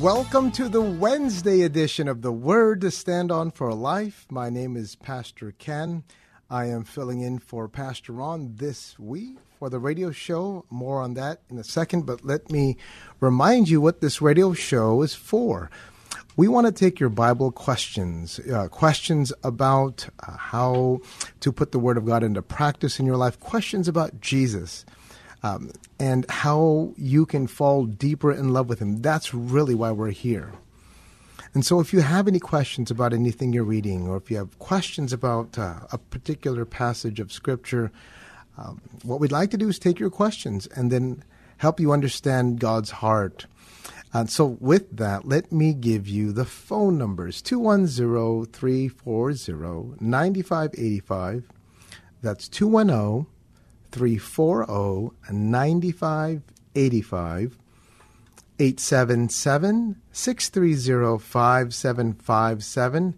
Welcome to the Wednesday edition of the Word to Stand On for Life. My name is Pastor Ken. I am filling in for Pastor Ron this week for the radio show. More on that in a second, but let me remind you what this radio show is for. We want to take your Bible questions, uh, questions about uh, how to put the Word of God into practice in your life, questions about Jesus, um, and how you can fall deeper in love with Him. That's really why we're here. And so, if you have any questions about anything you're reading, or if you have questions about uh, a particular passage of Scripture, um, what we'd like to do is take your questions and then help you understand God's heart. And so, with that, let me give you the phone numbers 210 340 9585. That's 210 340 9585. 877 630 5757.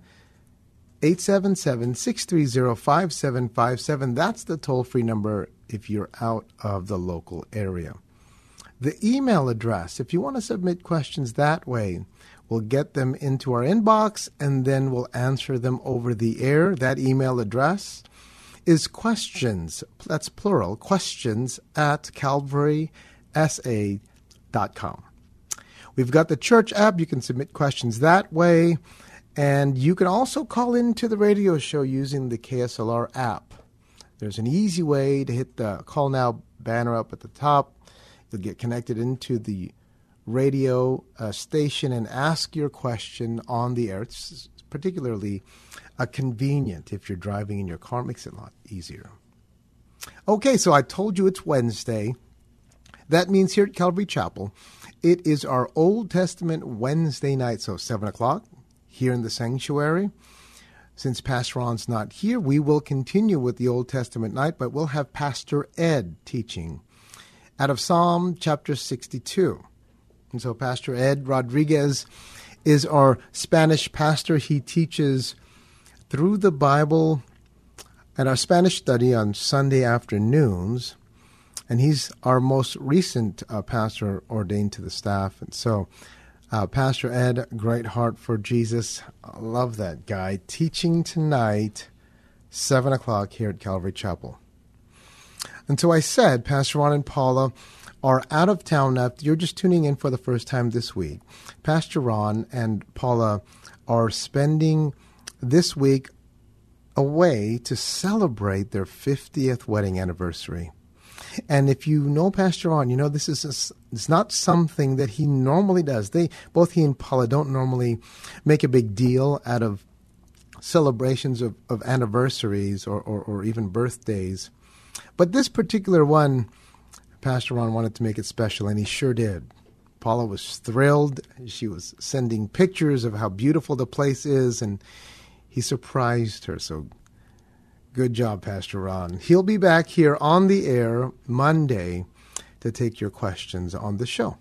877 630 5757. That's the toll free number if you're out of the local area. The email address, if you want to submit questions that way, we'll get them into our inbox and then we'll answer them over the air. That email address is questions, that's plural, questions at calvarysa.com. We've got the church app. You can submit questions that way. And you can also call into the radio show using the KSLR app. There's an easy way to hit the call now banner up at the top. You'll get connected into the radio uh, station and ask your question on the air. It's particularly uh, convenient if you're driving in your car, makes it a lot easier. Okay, so I told you it's Wednesday. That means here at Calvary Chapel, it is our Old Testament Wednesday night, so 7 o'clock here in the sanctuary. Since Pastor Ron's not here, we will continue with the Old Testament night, but we'll have Pastor Ed teaching out of Psalm chapter 62. And so Pastor Ed Rodriguez is our Spanish pastor. He teaches through the Bible at our Spanish study on Sunday afternoons. And he's our most recent uh, pastor ordained to the staff. And so, uh, Pastor Ed, great heart for Jesus. I love that guy. Teaching tonight, 7 o'clock here at Calvary Chapel. And so I said, Pastor Ron and Paula are out of town now. You're just tuning in for the first time this week. Pastor Ron and Paula are spending this week away to celebrate their 50th wedding anniversary. And if you know Pastor Ron, you know this is it's not something that he normally does. They both he and Paula don't normally make a big deal out of celebrations of, of anniversaries or, or, or even birthdays. But this particular one, Pastor Ron wanted to make it special, and he sure did. Paula was thrilled. She was sending pictures of how beautiful the place is, and he surprised her. So good job, Pastor Ron. He'll be back here on the air Monday to take your questions on the show.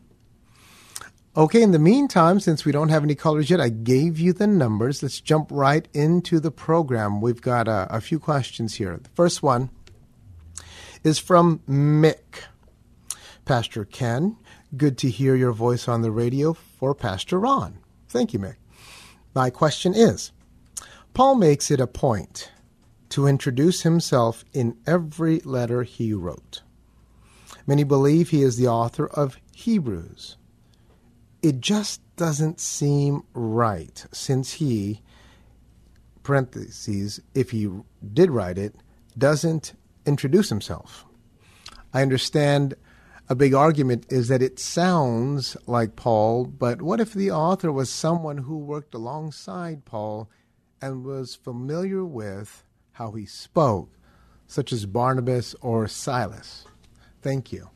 Okay, in the meantime, since we don't have any callers yet, I gave you the numbers. Let's jump right into the program. We've got a, a few questions here. The first one is from Mick. Pastor Ken, good to hear your voice on the radio for Pastor Ron. Thank you, Mick. My question is Paul makes it a point to introduce himself in every letter he wrote. Many believe he is the author of Hebrews it just doesn't seem right since he parentheses if he did write it doesn't introduce himself i understand a big argument is that it sounds like paul but what if the author was someone who worked alongside paul and was familiar with how he spoke such as barnabas or silas thank you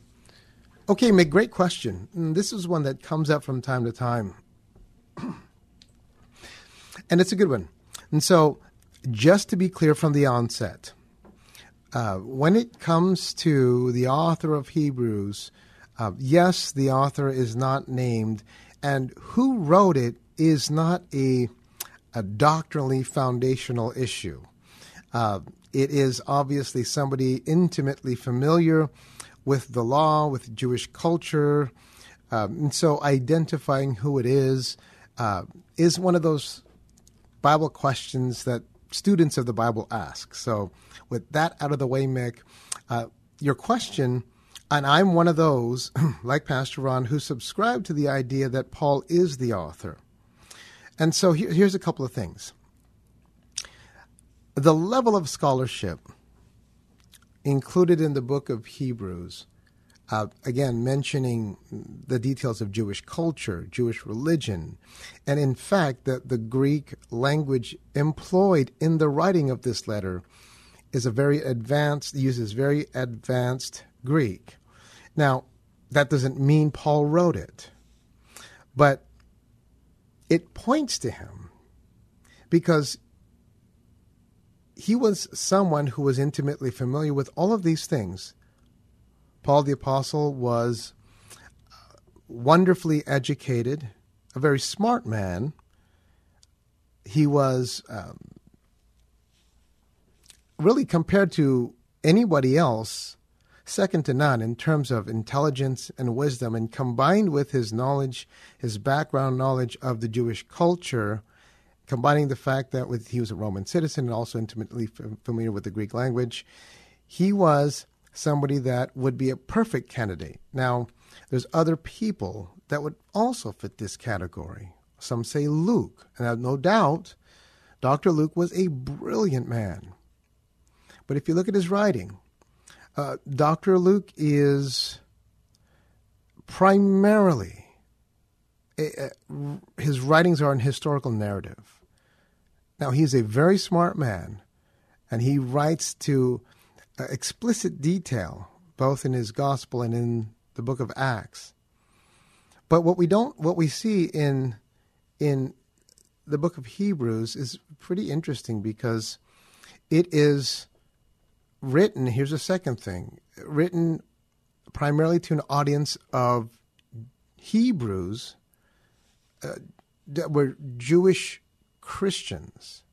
Okay, Mick, great question. And this is one that comes up from time to time. and it's a good one. And so, just to be clear from the onset, uh, when it comes to the author of Hebrews, uh, yes, the author is not named, and who wrote it is not a, a doctrinally foundational issue. Uh, it is obviously somebody intimately familiar with the law, with Jewish culture. Um, and so identifying who it is uh, is one of those Bible questions that students of the Bible ask. So, with that out of the way, Mick, uh, your question, and I'm one of those, like Pastor Ron, who subscribe to the idea that Paul is the author. And so here, here's a couple of things. The level of scholarship included in the book of Hebrews, uh, again, mentioning the details of Jewish culture, Jewish religion, and in fact, that the Greek language employed in the writing of this letter is a very advanced, uses very advanced Greek. Now, that doesn't mean Paul wrote it, but it points to him because he was someone who was intimately familiar with all of these things. Paul the Apostle was uh, wonderfully educated, a very smart man. He was um, really compared to anybody else, second to none in terms of intelligence and wisdom, and combined with his knowledge, his background knowledge of the Jewish culture, combining the fact that with, he was a Roman citizen and also intimately familiar with the Greek language, he was somebody that would be a perfect candidate. Now, there's other people that would also fit this category. Some say Luke, and I have no doubt Dr. Luke was a brilliant man. But if you look at his writing, uh, Dr. Luke is primarily, uh, his writings are an historical narrative. Now, he's a very smart man, and he writes to explicit detail, both in his gospel and in the book of Acts. But what we don't, what we see in in the book of Hebrews is pretty interesting because it is written. Here's a second thing: written primarily to an audience of Hebrews uh, that were Jewish Christians.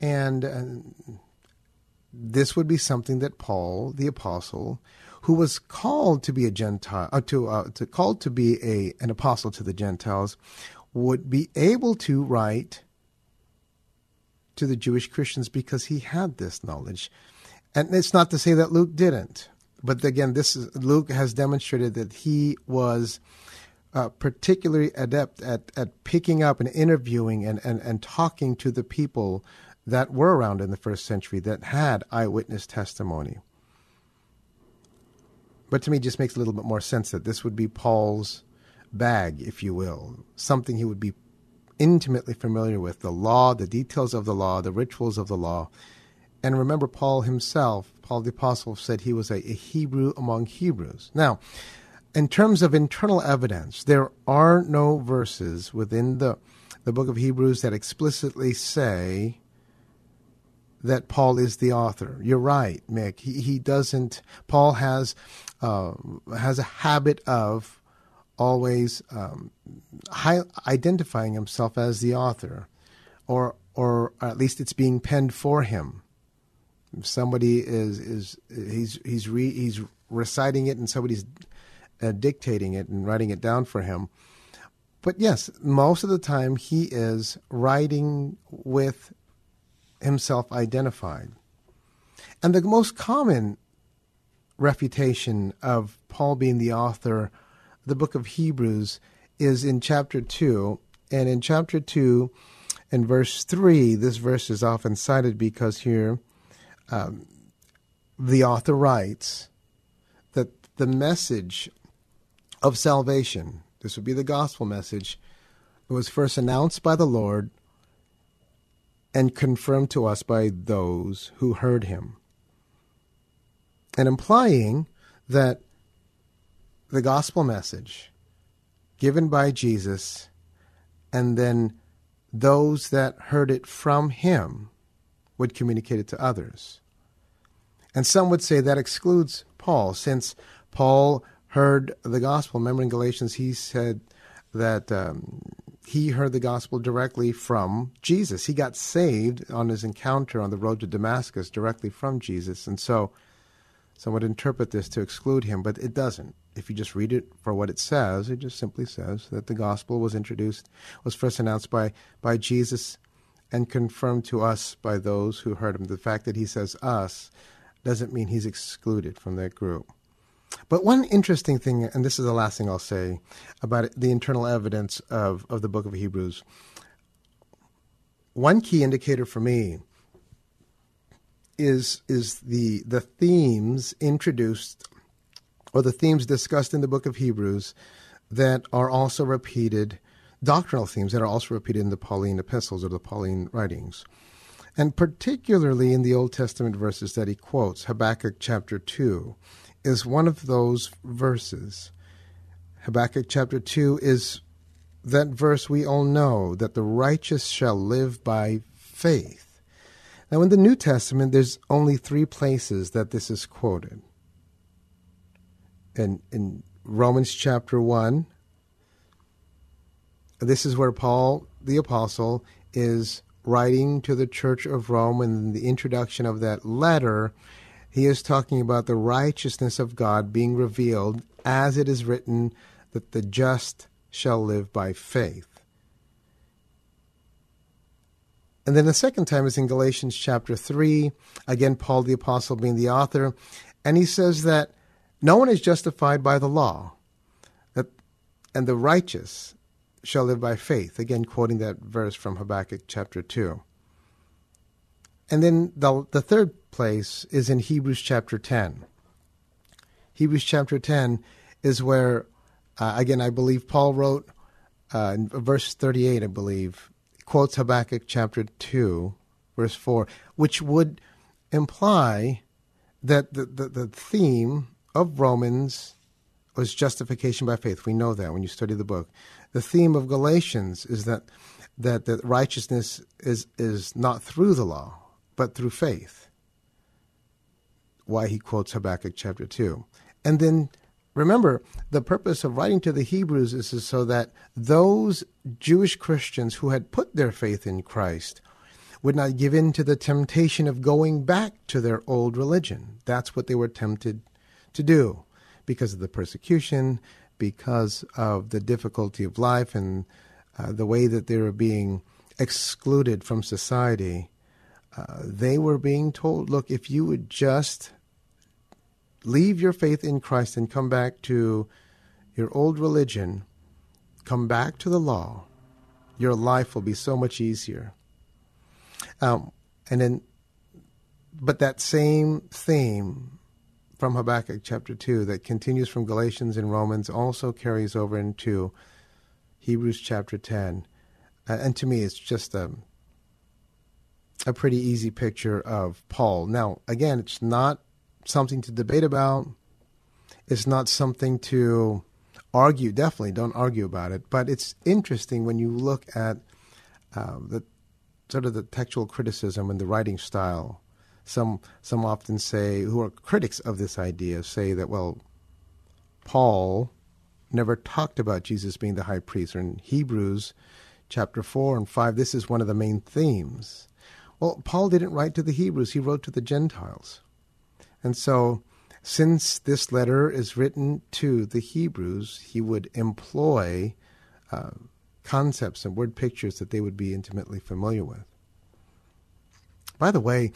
And uh, this would be something that Paul, the apostle, who was called to be a Gentile, uh, to, uh, to called to be a an apostle to the Gentiles, would be able to write to the Jewish Christians because he had this knowledge. And it's not to say that Luke didn't, but again, this is, Luke has demonstrated that he was uh, particularly adept at, at picking up and interviewing and, and, and talking to the people that were around in the first century that had eyewitness testimony. But to me, just makes a little bit more sense that this would be Paul's bag, if you will, something he would be intimately familiar with the law, the details of the law, the rituals of the law. And remember, Paul himself, Paul the Apostle, said he was a, a Hebrew among Hebrews. Now, in terms of internal evidence, there are no verses within the, the book of Hebrews that explicitly say that Paul is the author. You're right, Mick. He, he doesn't. Paul has uh, has a habit of always um, identifying himself as the author, or or at least it's being penned for him. If somebody is is he's he's re, he's reciting it and somebody's uh, dictating it and writing it down for him. But yes, most of the time he is writing with himself identified. And the most common refutation of Paul being the author the book of Hebrews is in chapter 2. And in chapter 2, in verse 3, this verse is often cited because here um, the author writes that the message of salvation, this would be the gospel message, was first announced by the Lord and confirmed to us by those who heard him. And implying that the gospel message given by Jesus and then those that heard it from him would communicate it to others. And some would say that excludes Paul, since Paul heard the gospel. Remember in Galatians, he said that um, he heard the gospel directly from Jesus. He got saved on his encounter on the road to Damascus directly from Jesus. And so some would interpret this to exclude him, but it doesn't. If you just read it for what it says, it just simply says that the gospel was introduced, was first announced by, by Jesus and confirmed to us by those who heard him. The fact that he says us doesn't mean he's excluded from that group. But one interesting thing, and this is the last thing I'll say about the internal evidence of, of the book of Hebrews. One key indicator for me is is the the themes introduced or the themes discussed in the book of Hebrews that are also repeated doctrinal themes that are also repeated in the Pauline epistles or the Pauline writings. And particularly in the Old Testament verses that he quotes, Habakkuk chapter 2 is one of those verses. Habakkuk chapter 2 is that verse we all know that the righteous shall live by faith. Now, in the New Testament, there's only three places that this is quoted. In, in Romans chapter 1, this is where Paul the Apostle is writing to the Church of Rome, and in the introduction of that letter, he is talking about the righteousness of God being revealed as it is written that the just shall live by faith. And then the second time is in Galatians chapter 3, again, Paul the Apostle being the author, and he says that no one is justified by the law, that, and the righteous shall live by faith, again, quoting that verse from Habakkuk chapter 2. And then the, the third place is in Hebrews chapter 10. Hebrews chapter 10 is where, uh, again, I believe Paul wrote, uh, in verse 38, I believe, quotes Habakkuk chapter 2, verse 4, which would imply that the, the, the theme of Romans was justification by faith. We know that when you study the book. The theme of Galatians is that that, that righteousness is, is not through the law, but through faith. Why he quotes Habakkuk chapter 2. And then remember, the purpose of writing to the Hebrews is so that those Jewish Christians who had put their faith in Christ would not give in to the temptation of going back to their old religion. That's what they were tempted to do because of the persecution, because of the difficulty of life, and uh, the way that they were being excluded from society. Uh, they were being told, look, if you would just leave your faith in Christ and come back to your old religion, come back to the law, your life will be so much easier. Um, and then, but that same theme from Habakkuk chapter 2 that continues from Galatians and Romans also carries over into Hebrews chapter 10. Uh, and to me, it's just a, a pretty easy picture of Paul. Now, again, it's not something to debate about, it's not something to argue. Definitely don't argue about it. But it's interesting when you look at uh, the sort of the textual criticism and the writing style. Some some often say, who are critics of this idea, say that well, Paul never talked about Jesus being the high priest. Or in Hebrews chapter 4 and 5, this is one of the main themes. Well, Paul didn't write to the Hebrews, he wrote to the Gentiles. And so, since this letter is written to the Hebrews, he would employ uh, concepts and word pictures that they would be intimately familiar with. By the way,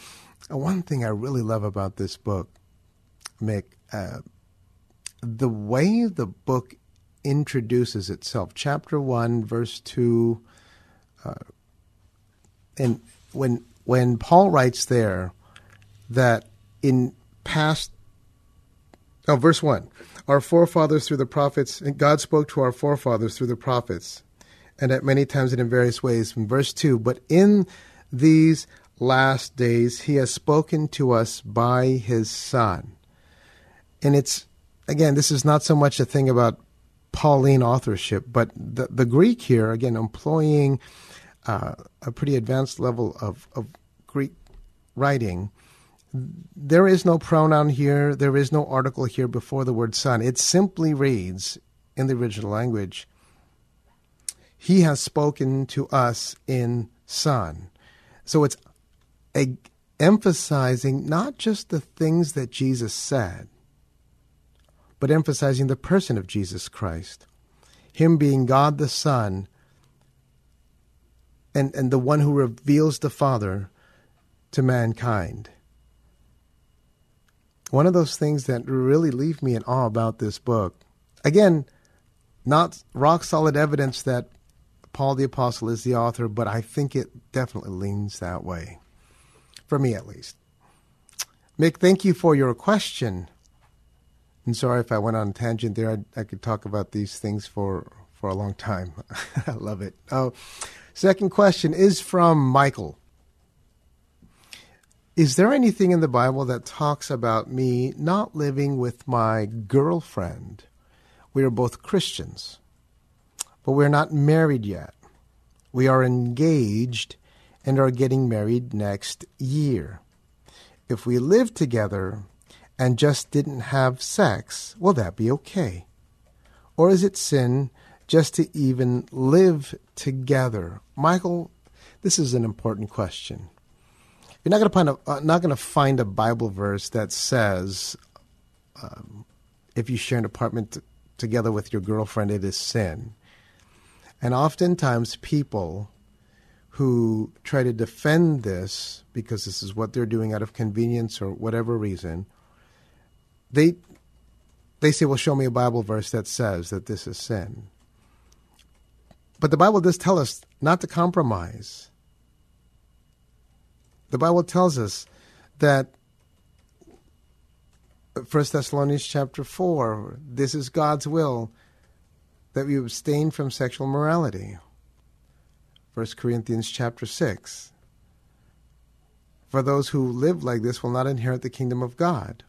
uh, one thing I really love about this book, Mick, uh, the way the book introduces itself. Chapter 1, verse 2. Uh, and when, when Paul writes there that in past, oh, verse 1, our forefathers through the prophets, and God spoke to our forefathers through the prophets, and at many times and in various ways. From verse 2, but in these last days he has spoken to us by his Son. And it's, again, this is not so much a thing about Pauline authorship, but the, the Greek here, again, employing uh, a pretty advanced level of, of Greek writing. There is no pronoun here, there is no article here before the word son. It simply reads in the original language, He has spoken to us in Son. So it's a, emphasizing not just the things that Jesus said, but emphasizing the person of Jesus Christ, Him being God the Son and, and the one who reveals the Father to mankind. One of those things that really leave me in awe about this book, again, not rock solid evidence that Paul the Apostle is the author, but I think it definitely leans that way, for me at least. Mick, thank you for your question. And sorry if I went on a tangent there. I, I could talk about these things for, for a long time. I love it. Oh, second question is from Michael. Is there anything in the Bible that talks about me not living with my girlfriend? We are both Christians, but we're not married yet. We are engaged and are getting married next year. If we live together, and just didn't have sex, will that be okay? Or is it sin just to even live together? Michael, this is an important question. You're not going to find a, uh, not going to find a Bible verse that says um, if you share an apartment t- together with your girlfriend, it is sin. And oftentimes, people who try to defend this because this is what they're doing out of convenience or whatever reason they they say, "Well, show me a Bible verse that says that this is sin." But the Bible does tell us not to compromise. The Bible tells us that First Thessalonians chapter four, this is God's will that we abstain from sexual morality. First Corinthians chapter six. For those who live like this will not inherit the kingdom of God.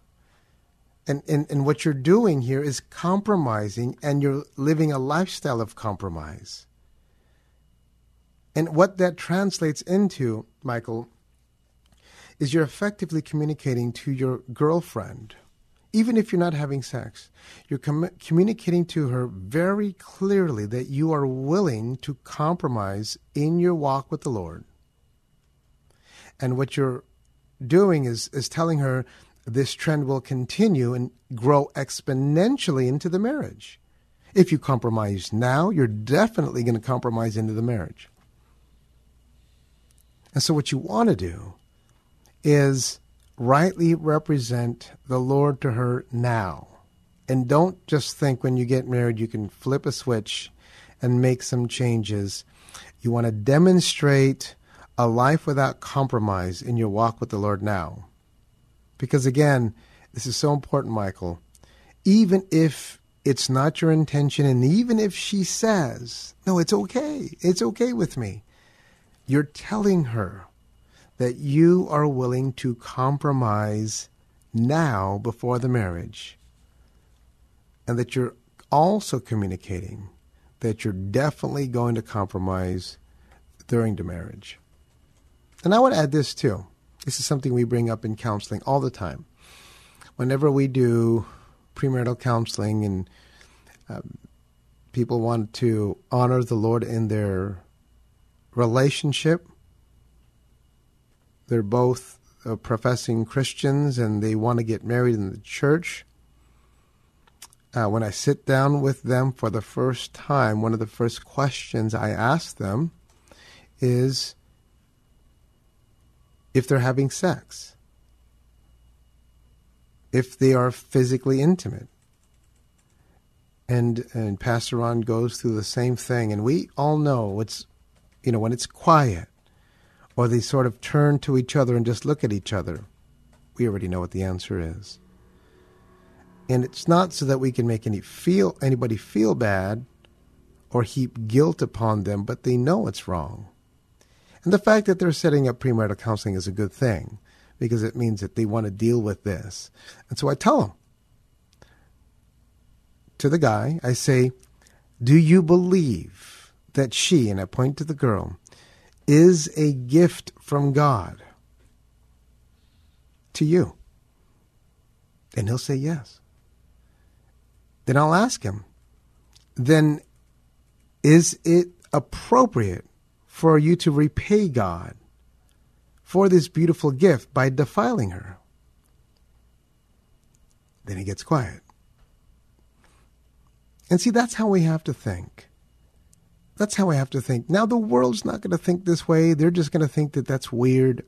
And, and, and what you're doing here is compromising and you're living a lifestyle of compromise. And what that translates into, Michael, is you're effectively communicating to your girlfriend, even if you're not having sex, you're com- communicating to her very clearly that you are willing to compromise in your walk with the Lord. And what you're doing is, is telling her this trend will continue and grow exponentially into the marriage. If you compromise now, you're definitely going to compromise into the marriage. And so, what you want to do is rightly represent the Lord to her now. And don't just think when you get married you can flip a switch and make some changes. You want to demonstrate a life without compromise in your walk with the Lord now. Because again, this is so important, Michael. Even if it's not your intention, and even if she says, no, it's okay, it's okay with me, you're telling her that you are willing to compromise now before the marriage, and that you're also communicating that you're definitely going to compromise during the marriage. And I would add this too. This is something we bring up in counseling all the time. Whenever we do premarital counseling and um, people want to honor the Lord in their relationship. They're both uh, professing Christians and they want to get married in the church. Uh, when I sit down with them for the first time, one of the first questions I ask them is if they're having sex, if they are physically intimate. And, and Pastor Ron goes through the same thing. And we all know it's, you know, when it's quiet or they sort of turn to each other and just look at each other, we already know what the answer is. And it's not so that we can make any feel anybody feel bad or heap guilt upon them, but they know it's wrong. And the fact that they're setting up premarital counseling is a good thing because it means that they want to deal with this. And so I tell them to the guy, I say, Do you believe that she, and I point to the girl, is a gift from God to you? And he'll say yes. Then I'll ask him, then is it appropriate for you to repay God for this beautiful gift by defiling her? Then he gets quiet. And see, that's how we have to think. That's how I have to think. Now, the world's not going to think this way. They're just going to think that that's weird.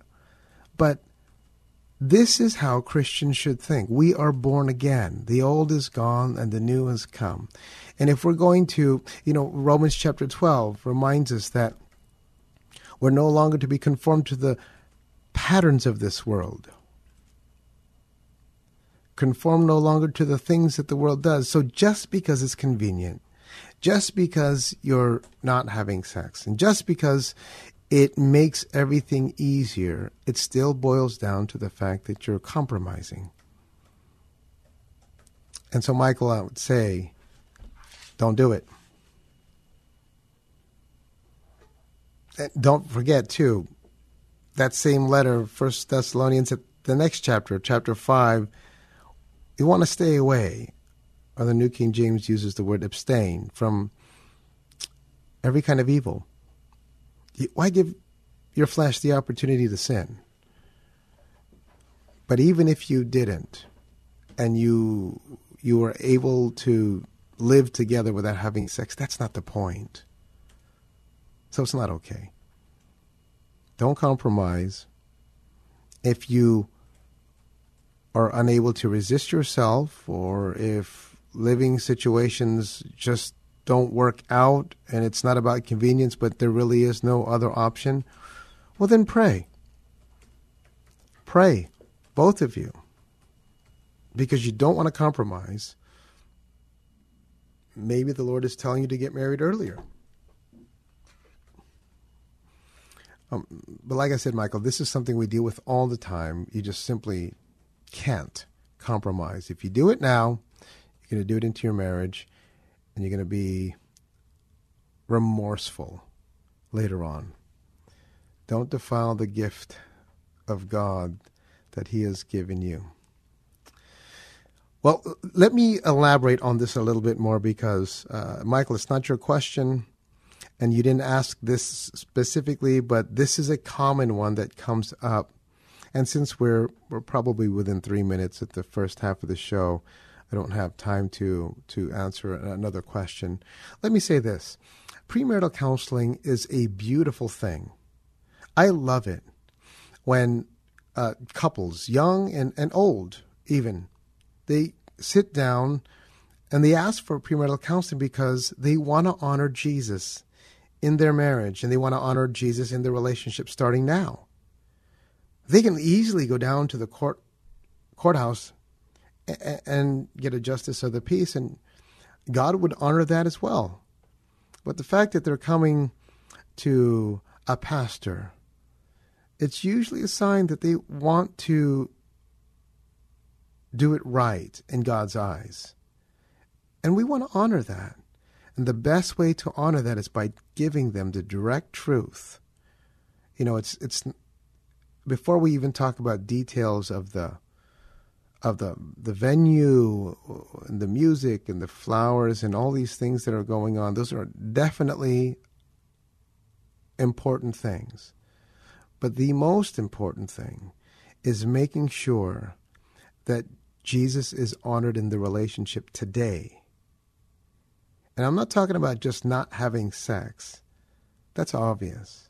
But this is how Christians should think. We are born again. The old is gone and the new has come. And if we're going to, you know, Romans chapter 12 reminds us that we're no longer to be conformed to the patterns of this world. Conform no longer to the things that the world does. So just because it's convenient, just because you're not having sex, and just because it makes everything easier, it still boils down to the fact that you're compromising. And so, Michael, I would say, don't do it. And don't forget, too, that same letter, First Thessalonians, the next chapter, chapter 5, you want to stay away, or the New King James uses the word abstain, from every kind of evil. Why give your flesh the opportunity to sin? But even if you didn't, and you you were able to live together without having sex, that's not the point. So it's not okay. Don't compromise. If you are unable to resist yourself, or if living situations just don't work out and it's not about convenience, but there really is no other option, well, then pray. Pray, both of you, because you don't want to compromise. Maybe the Lord is telling you to get married earlier. Um, but like I said, Michael, this is something we deal with all the time. You just simply can't compromise. If you do it now, you're going to do it into your marriage, and you're going to be remorseful later on. Don't defile the gift of God that He has given you. Well, let me elaborate on this a little bit more because, uh, Michael, it's not your question and you didn't ask this specifically, but this is a common one that comes up. And since we're we're probably within three minutes at the first half of the show, I don't have time to to answer another question. Let me say this: premarital counseling is a beautiful thing. I love it when uh, couples, young and, and old, even, they sit down and they ask for premarital counseling because they want to honor Jesus in their marriage and they want to honor Jesus in their relationship starting now. They can easily go down to the court courthouse and, get a justice of the peace, and God would honor that as well. But the fact that they're coming to a pastor, it's usually a sign that they want to do it right in God's eyes. And we want to honor that. And the best way to honor that is by giving them the direct truth. You know, it's it's before we even talk about details of the of the the venue and the music and the flowers and all these things that are going on those are definitely important things. But the most important thing is making sure that Jesus is honored in the relationship today. And I'm not talking about just not having sex. That's obvious.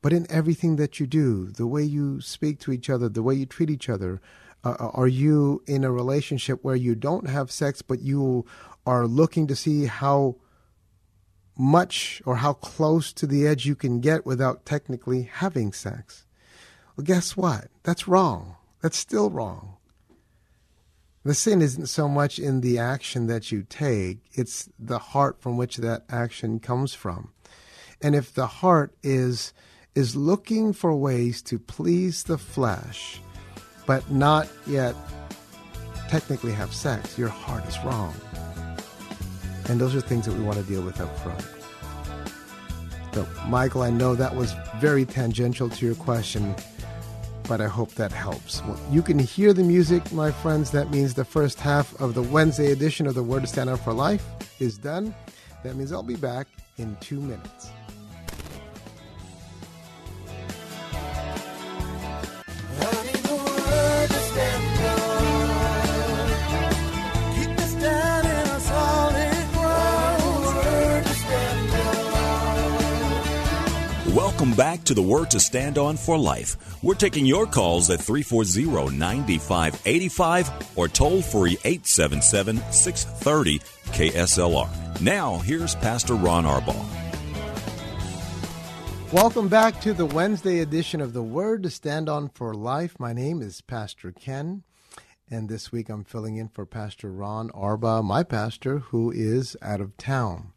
But in everything that you do the way you speak to each other the way you treat each other uh, are you in a relationship where you don't have sex, but you are looking to see how much or how close to the edge you can get without technically having sex? Well, guess what? That's wrong. That's still wrong. The sin isn't so much in the action that you take, it's the heart from which that action comes from. And if the heart is is looking for ways to please the flesh, but not yet technically have sex, your heart is wrong. And those are things that we want to deal with up front. So, Michael, I know that was very tangential to your question, but I hope that helps. Well, you can hear the music, my friends. That means the first half of the Wednesday edition of the Word to Stand Out for Life is done. That means I'll be back in two minutes. Welcome back to the Word to Stand On for Life. We're taking your calls at 340 9585 or toll free 877 630 KSLR. Now, here's Pastor Ron Arbaugh. Welcome back to the Wednesday edition of the Word to Stand On for Life. My name is Pastor Ken, and this week I'm filling in for Pastor Ron Arbaugh, my pastor, who is out of town.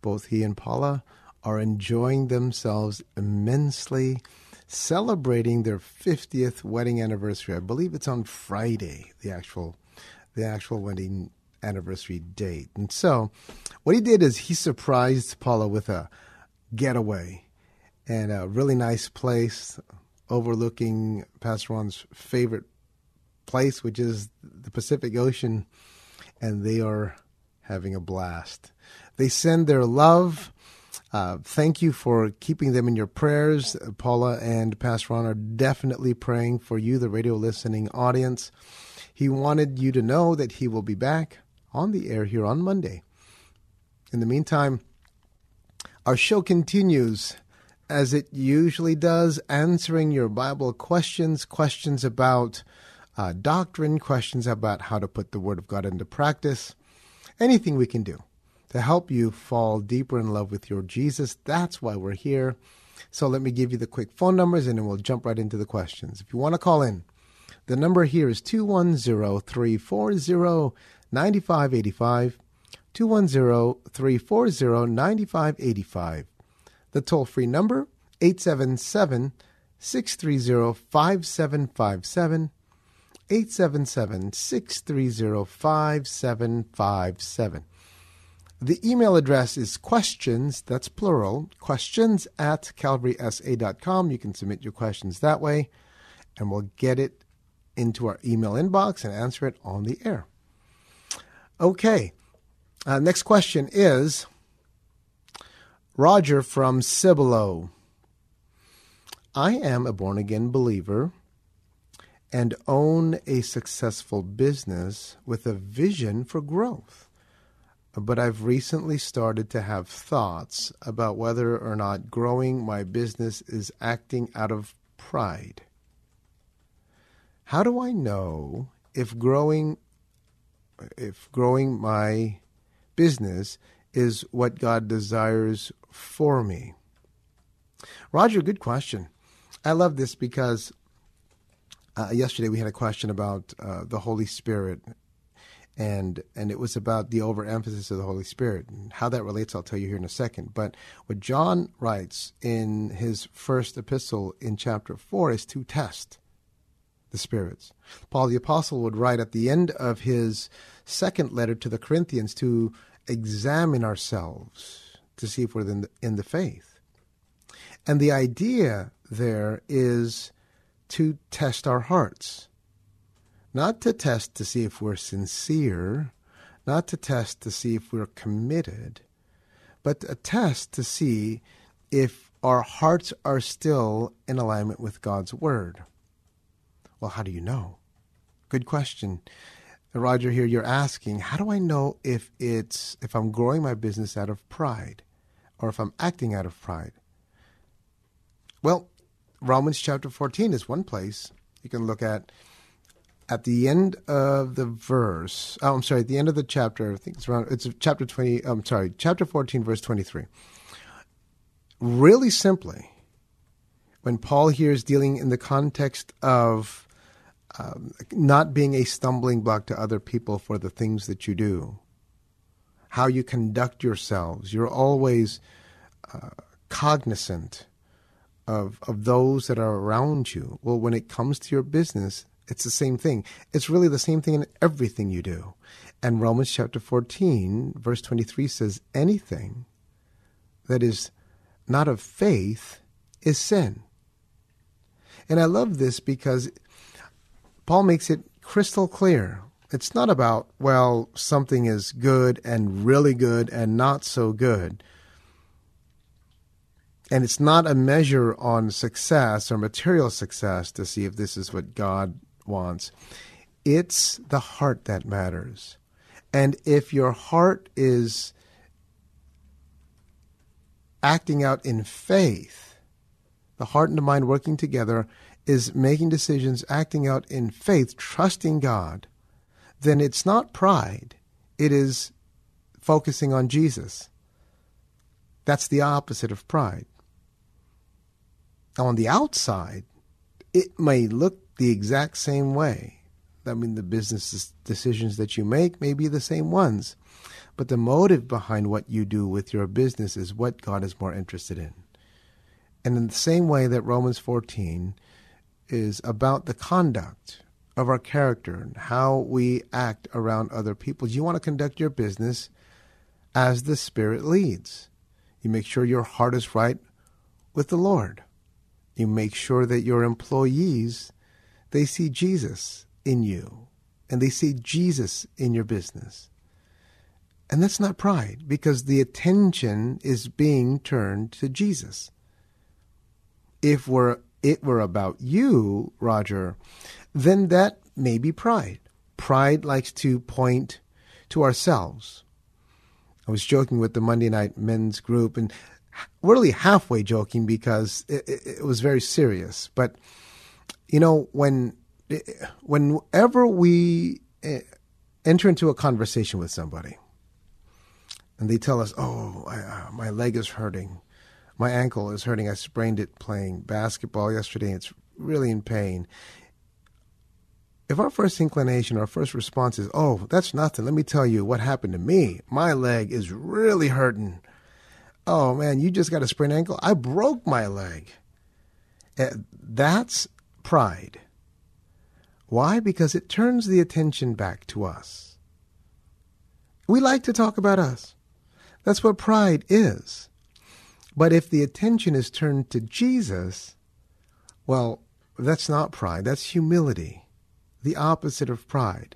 Both he and Paula are enjoying themselves immensely, celebrating their 50th wedding anniversary. I believe it's on Friday, the actual the actual wedding anniversary date. And so, what he did is he surprised Paula with a getaway and a really nice place overlooking Pastor Ron's favorite place, which is the Pacific Ocean, and they are having a blast. They send their love. Uh, thank you for keeping them in your prayers. Paula and Pastor Ron are definitely praying for you, the radio listening audience. He wanted you to know that he will be back on the air here on Monday. In the meantime, our show continues as it usually does, answering your Bible questions, questions about uh, doctrine, questions about how to put the Word of God into practice, anything we can do to help you fall deeper in love with your Jesus. That's why we're here. So let me give you the quick phone numbers and then we'll jump right into the questions. If you want to call in, the number here is 210 340 9585. 210 340 9585. The toll free number, 877 630 5757. 877 630 5757. The email address is questions, that's plural, questions at calvarysa.com. You can submit your questions that way, and we'll get it into our email inbox and answer it on the air. Okay, uh, next question is Roger from Cibolo. I am a born again believer and own a successful business with a vision for growth. But I've recently started to have thoughts about whether or not growing my business is acting out of pride. How do I know if growing if growing my business is what God desires for me? Roger, good question. I love this because uh, yesterday we had a question about uh, the Holy Spirit, and and it was about the overemphasis of the Holy Spirit. And how that relates, I'll tell you here in a second. But what John writes in his first epistle in chapter four is to test the spirits. Paul the apostle would write at the end of his second letter to the Corinthians to examine ourselves to see if we're in the, in the faith. And the idea there is to test our hearts. Not to test to see if we're sincere, not to test to see if we're committed, but a test to see if our hearts are still in alignment with God's Word. Well, how do you know? Good question. Uh, Roger, here you're asking, how do I know if it's if I'm growing my business out of pride or if I'm acting out of pride? Well, Romans chapter 14 is one place you can look at at the end of the verse. Oh, I'm sorry, at the end of the chapter. I think it's around. It's chapter 20. I'm sorry, chapter 14, verse 23. Really simply, when Paul here is dealing in the context of um, not being a stumbling block to other people for the things that you do, how you conduct yourselves, you're always uh, cognizant of of those that are around you. Well, when it comes to your business, it's the same thing. It's really the same thing in everything you do. And Romans chapter 14, verse 23 says, anything that is not of faith is sin. And I love this because Paul makes it crystal clear. It's not about, well, something is good and really good and not so good. And it's not a measure on success or material success to see if this is what God wants. It's the heart that matters. And if your heart is acting out in faith, the heart and the mind working together is making decisions, acting out in faith, trusting God, then it's not pride. It is focusing on Jesus. That's the opposite of pride Now on the outside, it may look the exact same way. I mean, the business decisions that you make may be the same ones, but the motive behind what you do with your business is what God is more interested in. And in the same way that Romans 14 is about the conduct of our character and how we act around other people, you want to conduct your business as the Spirit leads. You make sure your heart is right with the Lord. You make sure that your employees they see Jesus in you and they see Jesus in your business. And that's not pride because the attention is being turned to Jesus. If we're, it were about you, Roger, then that may be pride. Pride likes to point to ourselves. I was joking with the Monday night men's group, and really halfway joking because it, it, it was very serious. But you know, when whenever we eh, enter into a conversation with somebody, and they tell us, "Oh, I, uh, my leg is hurting, my ankle is hurting. I sprained it playing basketball yesterday. It's really in pain." If our first inclination, our first response is, "Oh, that's nothing. Let me tell you what happened to me. My leg is really hurting." oh man, you just got a sprained ankle. I broke my leg. Eh, that's pride. Why? Because it turns the attention back to us. We like to talk about us. That's what pride is. But if the attention is turned to Jesus, well, that's not pride. That's humility, the opposite of pride.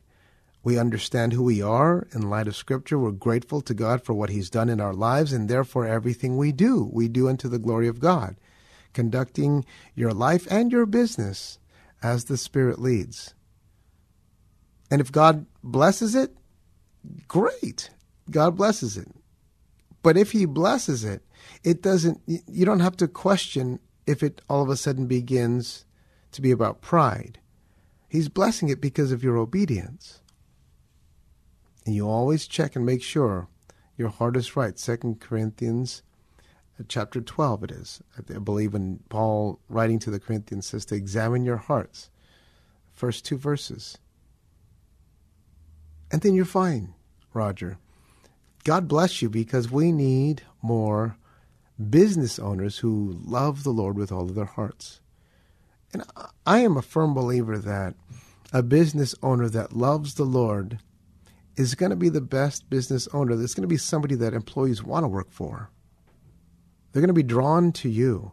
We understand who we are in light of Scripture. We're grateful to God for what He's done in our lives, and therefore everything we do, we do unto the glory of God, conducting your life and your business as the Spirit leads. And if God blesses it, great. God blesses it. But if He blesses it, it doesn't, you don't have to question if it all of a sudden begins to be about pride. He's blessing it because of your obedience. And you always check and make sure your heart is right. Second Corinthians chapter 12 it is. I believe when Paul writing to the Corinthians says to examine your hearts. First two verses. And then you're fine, Roger. God bless you because we need more business owners who love the Lord with all of their hearts. And I am a firm believer that a business owner that loves the Lord is going to be the best business owner. There's going to be somebody that employees want to work for. They're going to be drawn to you.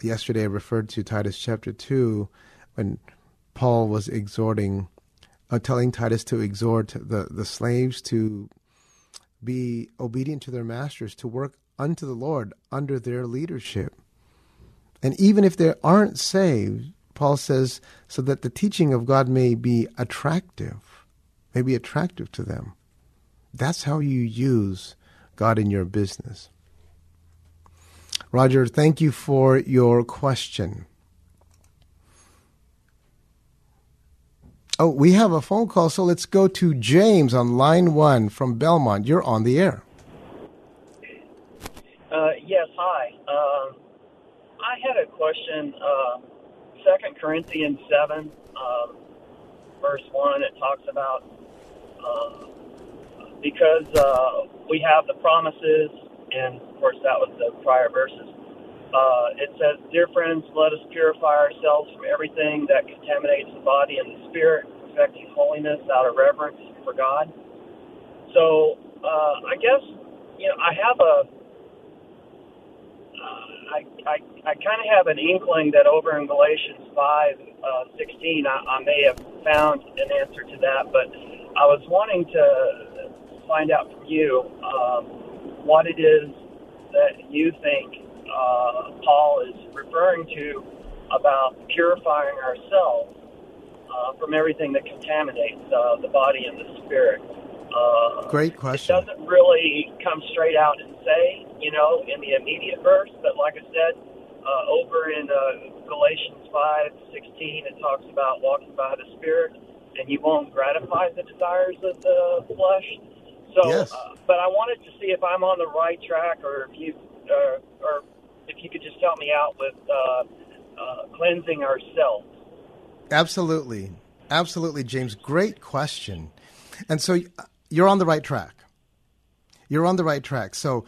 Yesterday, I referred to Titus chapter 2 when Paul was exhorting uh, telling Titus to exhort the, the slaves to be obedient to their masters, to work unto the Lord under their leadership. And even if they aren't saved, Paul says, so that the teaching of God may be attractive, may be attractive to them. That's how you use God in your business. Roger, thank you for your question. Oh, we have a phone call, so let's go to James on line one from Belmont. You're on the air. Uh, yes, hi. Um, I had a question. Uh, Corinthians seven, um, verse one, it talks about because uh, we have the promises, and of course that was the prior verses. Uh, it says, Dear friends, let us purify ourselves from everything that contaminates the body and the spirit, perfecting holiness out of reverence for God. So uh, I guess, you know, I have a, uh, I, I, I kind of have an inkling that over in Galatians 5, uh, 16, I, I may have found an answer to that, but I was wanting to find out from you um, what it is that you think uh, Paul is referring to about purifying ourselves uh, from everything that contaminates uh, the body and the spirit. Uh, Great question. It doesn't really come straight out and say, you know, in the immediate verse, but like I said, uh, over in uh, Galatians 5 16, it talks about walking by the Spirit, and you won't gratify the desires of the flesh. So, Yes. uh, but I wanted to see if I'm on the right track, or if you, uh, or if you could just help me out with uh, uh, cleansing ourselves. Absolutely. Absolutely, James. Great question. And so uh, you're on the right track. You're on the right track. So,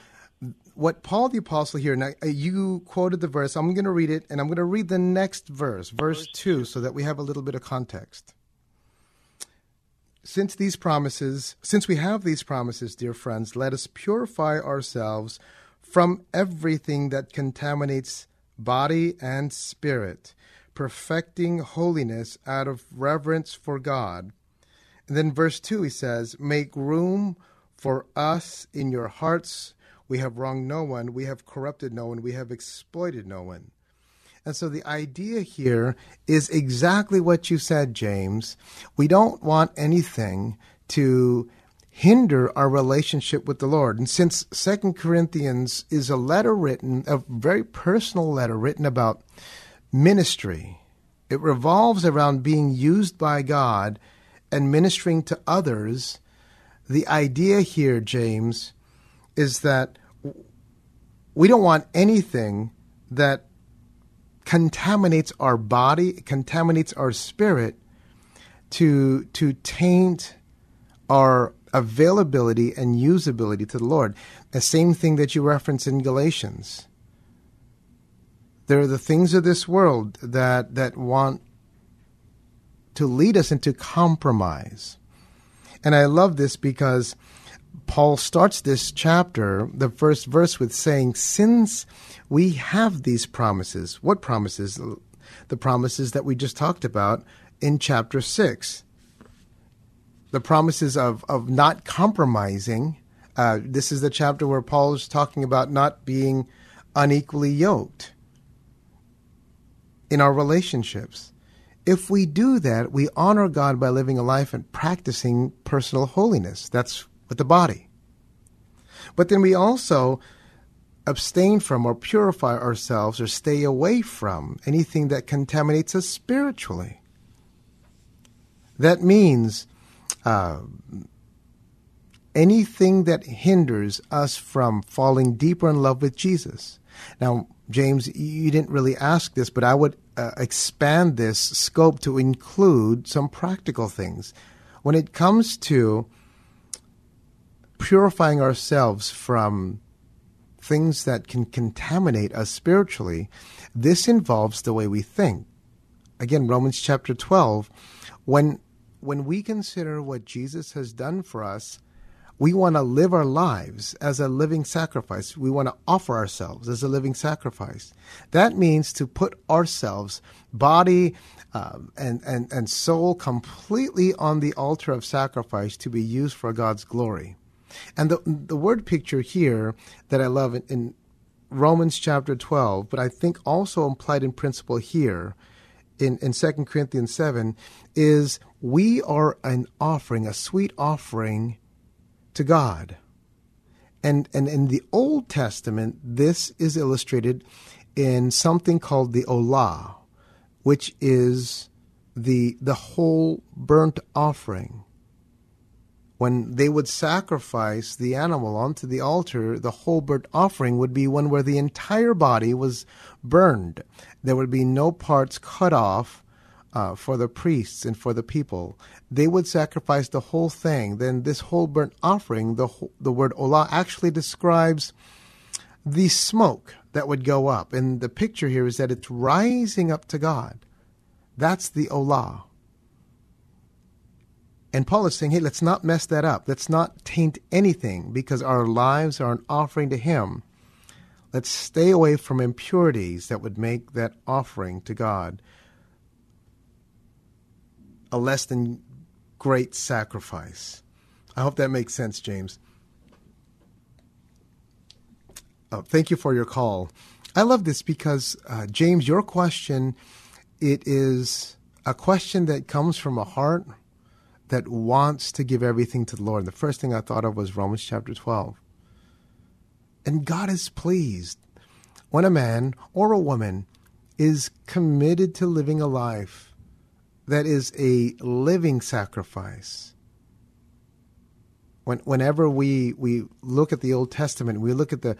what Paul the Apostle here, now uh, you quoted the verse. I'm going to read it, and I'm going to read the next verse, verse 2, so that we have a little bit of context. Since these promises, since we have these promises, dear friends, let us purify ourselves from everything that contaminates body and spirit, perfecting holiness out of reverence for God. And then verse 2 he says, Make room for us in your hearts. We have wronged no one, we have corrupted no one, we have exploited no one. And so the idea here is exactly what you said, James. We don't want anything to hinder our relationship with the Lord. And since Second Corinthians is a letter written, a very personal letter written about ministry, it revolves around being used by God and ministering to others. The idea here, James, is that we don't want anything that contaminates our body, contaminates our spirit to to taint our availability and usability to the Lord. The same thing that you reference in Galatians. There are the things of this world that that want to lead us into compromise. And I love this because Paul starts this chapter, the first verse, with saying, Since we have these promises, what promises? The promises that we just talked about in chapter 6. The promises of, of not compromising. Uh, this is the chapter where Paul is talking about not being unequally yoked in our relationships. If we do that, we honor God by living a life and practicing personal holiness. That's with the body. But then we also abstain from or purify ourselves or stay away from anything that contaminates us spiritually. That means uh, anything that hinders us from falling deeper in love with Jesus. Now, James, you didn't really ask this, but I would uh, expand this scope to include some practical things. When it comes to purifying ourselves from things that can contaminate us spiritually, this involves the way we think. Again, Romans chapter 12, when when we consider what Jesus has done for us, we want to live our lives as a living sacrifice. We want to offer ourselves as a living sacrifice. That means to put ourselves, body um, and, and, and soul, completely on the altar of sacrifice to be used for God's glory. And the, the word picture here that I love in, in Romans chapter 12, but I think also implied in principle here in, in 2 Corinthians 7, is we are an offering, a sweet offering to God. And, and in the Old Testament, this is illustrated in something called the Olah, which is the, the whole burnt offering. When they would sacrifice the animal onto the altar, the whole burnt offering would be one where the entire body was burned. There would be no parts cut off uh, for the priests and for the people. They would sacrifice the whole thing. Then this whole burnt offering, the the word olah actually describes the smoke that would go up. And the picture here is that it's rising up to God. That's the olah. And Paul is saying, hey, let's not mess that up. Let's not taint anything because our lives are an offering to Him. Let's stay away from impurities that would make that offering to God a less than great sacrifice. I hope that makes sense, James. Oh, thank you for your call. I love this because, uh, James, your question, it is a question that comes from a heart that wants to give everything to the Lord. The first thing I thought of was Romans chapter 12. And God is pleased when a man or a woman is committed to living a life that is a living sacrifice. When, whenever we, we look at the Old Testament, we look at the,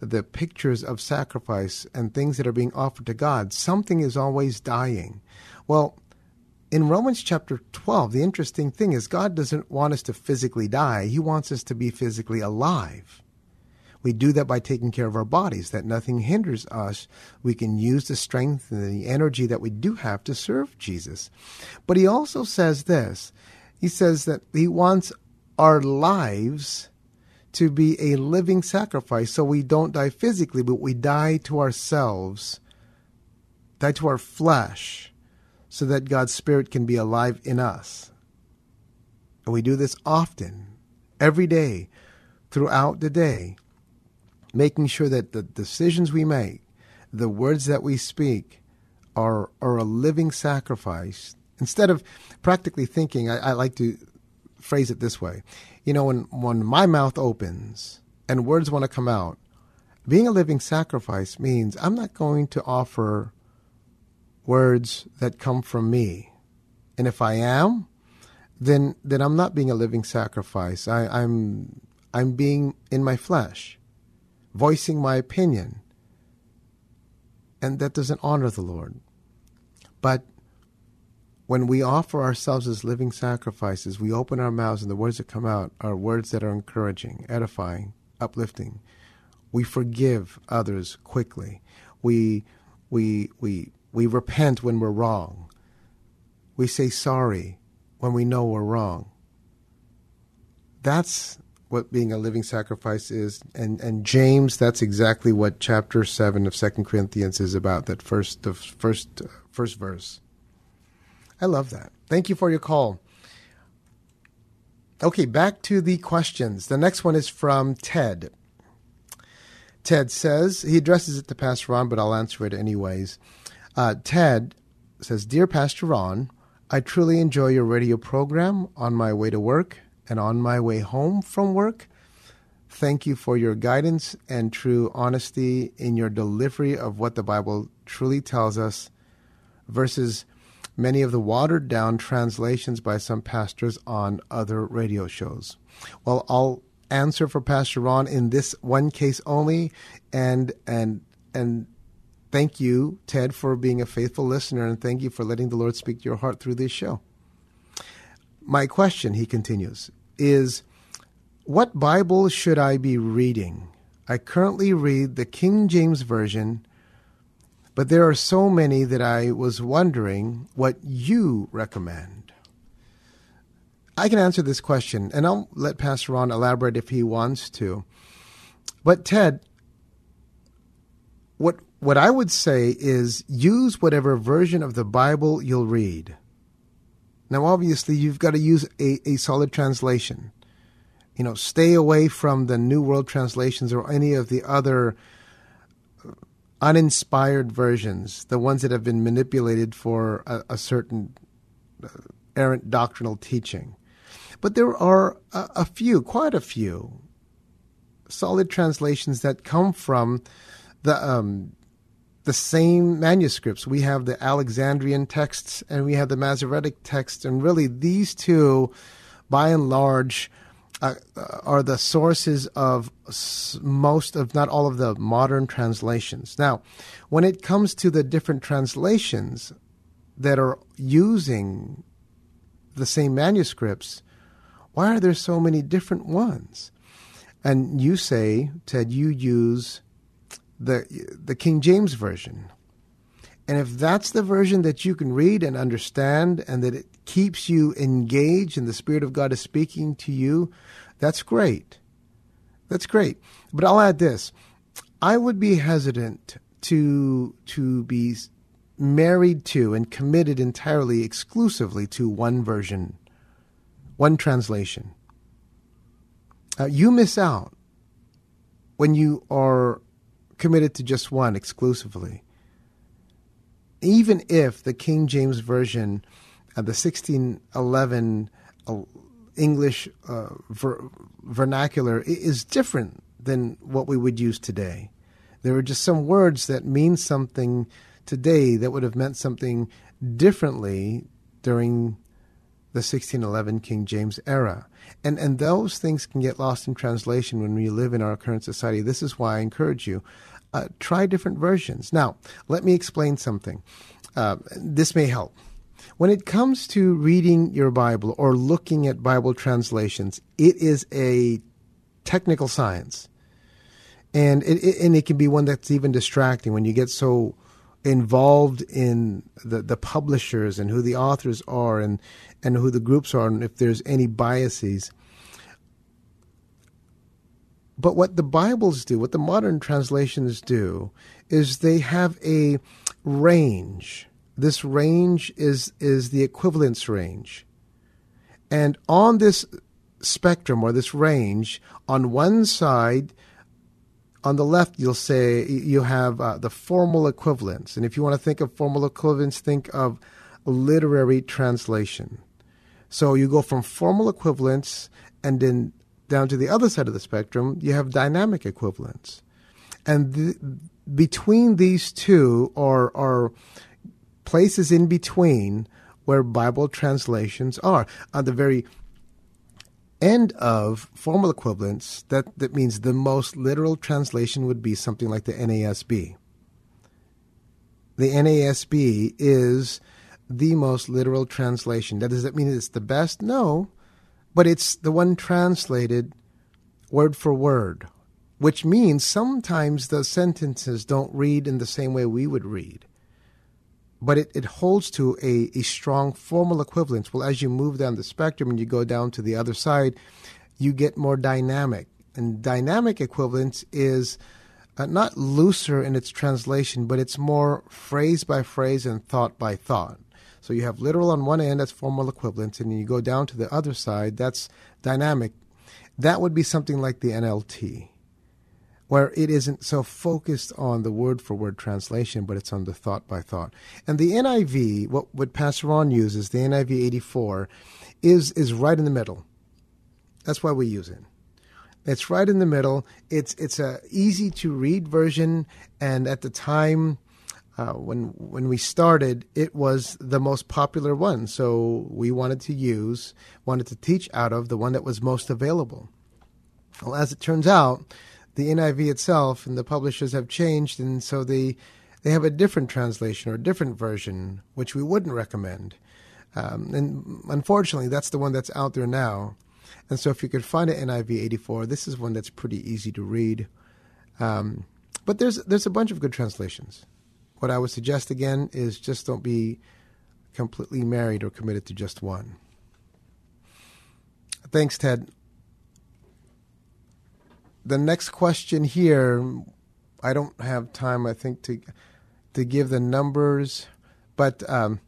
the pictures of sacrifice and things that are being offered to God, something is always dying. Well, in Romans chapter 12, the interesting thing is God doesn't want us to physically die, He wants us to be physically alive. We do that by taking care of our bodies, that nothing hinders us. We can use the strength and the energy that we do have to serve Jesus. But he also says this he says that he wants our lives to be a living sacrifice so we don't die physically, but we die to ourselves, die to our flesh, so that God's Spirit can be alive in us. And we do this often, every day, throughout the day making sure that the decisions we make, the words that we speak, are are a living sacrifice. Instead of practically thinking, I, I like to phrase it this way. You know, when when my mouth opens and words want to come out, being a living sacrifice means I'm not going to offer words that come from me. And if I am, then then I'm not being a living sacrifice. I, I'm I'm being in my flesh voicing my opinion. And that doesn't honor the Lord. But when we offer ourselves as living sacrifices, we open our mouths and the words that come out are words that are encouraging, edifying, uplifting. We forgive others quickly. We, we, we, we repent when we're wrong. We say sorry when we know we're wrong. That's what being a living sacrifice is. And, and James, that's exactly what chapter 7 of Second Corinthians is about, that first, the first, first verse. I love that. Thank you for your call. Okay, back to the questions. The next one is from Ted. Ted says, he addresses it to Pastor Ron, but I'll answer it anyways. Uh, Ted says, Dear Pastor Ron, I truly enjoy your radio program on my way to work and on my way home from work. Thank you for your guidance and true honesty in your delivery of what the Bible truly tells us versus many of the watered down translations by some pastors on other radio shows. Well, I'll answer for Pastor Ron in this one case only and and and thank you Ted for being a faithful listener and thank you for letting the Lord speak to your heart through this show. My question, he continues, is what Bible should I be reading? I currently read the King James Version, but there are so many that I was wondering what you recommend. I can answer this question, and I'll let Pastor Ron elaborate if he wants to. But Ted, what what I would say is use whatever version of the Bible you'll read. Now, obviously, you've got to use a, a solid translation. You know, stay away from the New World translations or any of the other uninspired versions, the ones that have been manipulated for a, a certain uh, errant doctrinal teaching. But there are a, a few, quite a few, solid translations that come from the um, the same manuscripts. We have the Alexandrian texts and we have the Masoretic texts, and really these two, by and large, uh, are the sources of most, of not all of the modern translations. Now, when it comes to the different translations that are using the same manuscripts, why are there so many different ones? And you say, Ted, you use the the King James version. And if that's the version that you can read and understand and that it keeps you engaged and the Spirit of God is speaking to you, that's great. That's great. But I'll add this. I would be hesitant to to be married to and committed entirely exclusively to one version, one translation. Uh, you miss out when you are committed to just one exclusively. Even if the King James Version, uh, the 1611 uh, English uh, ver- vernacular, is different than what we would use today. There are just some words that mean something today that would have meant something differently during the 1611 King James era. And, and those things can get lost in translation when we live in our current society. This is why I encourage you uh, try different versions. Now, let me explain something. Uh, this may help. When it comes to reading your Bible or looking at Bible translations, it is a technical science. And it, it, and it can be one that's even distracting when you get so involved in the, the publishers and who the authors are and, and who the groups are and if there's any biases. But what the Bibles do, what the modern translations do, is they have a range. This range is, is the equivalence range. And on this spectrum or this range, on one side, on the left, you'll say you have uh, the formal equivalence. And if you want to think of formal equivalence, think of literary translation. So you go from formal equivalence and then down to the other side of the spectrum, you have dynamic equivalence. And the, between these two are, are places in between where Bible translations are. At the very end of formal equivalence, that, that means the most literal translation would be something like the NASB. The NASB is the most literal translation. That does that mean it's the best? No, but it's the one translated word for word, which means sometimes the sentences don't read in the same way we would read. But it, it holds to a, a strong formal equivalence. Well, as you move down the spectrum and you go down to the other side, you get more dynamic. And dynamic equivalence is uh, not looser in its translation, but it's more phrase by phrase and thought by thought. So you have literal on one end, that's formal equivalence, and you go down to the other side, that's dynamic. That would be something like the NLT, where it isn't so focused on the word for word translation, but it's on the thought by thought. And the NIV, what, what Pastor Ron uses, the NIV 84, is, is right in the middle. That's why we use it. It's right in the middle. It's it's a easy to read version, and at the time, uh, when when we started, it was the most popular one. So we wanted to use, wanted to teach out of the one that was most available. Well, as it turns out, the NIV itself and the publishers have changed, and so they they have a different translation or a different version, which we wouldn't recommend. Um, and unfortunately, that's the one that's out there now. And so, if you could find an NIV 84, this is one that's pretty easy to read. Um, but there's there's a bunch of good translations. What I would suggest again is just don't be completely married or committed to just one. Thanks, Ted. The next question here, I don't have time, I think, to to give the numbers, but um,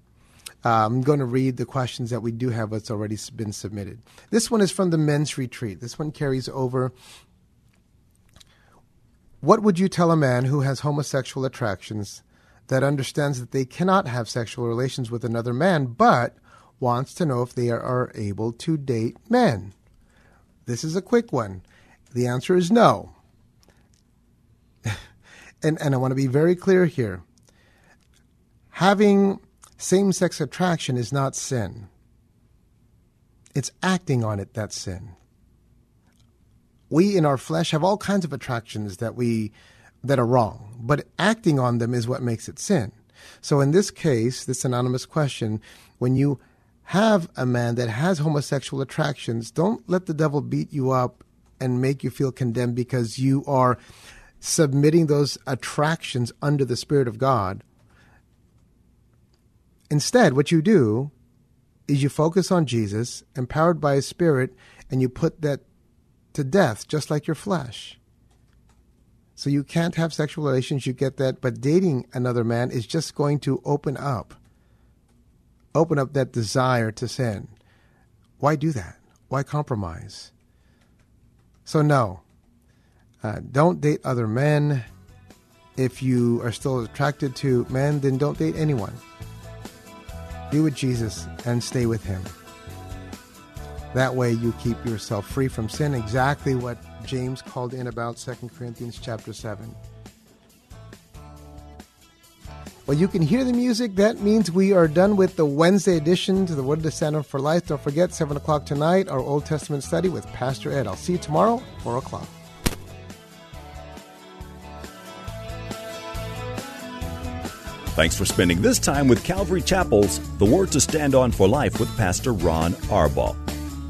uh, I'm going to read the questions that we do have that's already been submitted. This one is from the men's retreat. This one carries over. What would you tell a man who has homosexual attractions that understands that they cannot have sexual relations with another man, but wants to know if they are able to date men? This is a quick one. The answer is no. and, and I want to be very clear here. Having same sex attraction is not sin, it's acting on it that's sin. We in our flesh have all kinds of attractions that we that are wrong, but acting on them is what makes it sin. So in this case, this anonymous question, when you have a man that has homosexual attractions, don't let the devil beat you up and make you feel condemned because you are submitting those attractions under the Spirit of God Instead, what you do is you focus on Jesus, empowered by His Spirit, and you put that to death, just like your flesh. So you can't have sexual relations, you get that, but dating another man is just going to open up, open up that desire to sin. Why do that? Why compromise? So, no, uh, don't date other men. If you are still attracted to men, then don't date anyone. Be with Jesus and stay with Him. That way you keep yourself free from sin, exactly what James called in about 2 Corinthians chapter 7. Well, you can hear the music. That means we are done with the Wednesday edition to the Word to Stand On for Life. Don't forget, 7 o'clock tonight, our Old Testament study with Pastor Ed. I'll see you tomorrow, 4 o'clock. Thanks for spending this time with Calvary Chapel's The Word to Stand On for Life with Pastor Ron Arbaugh.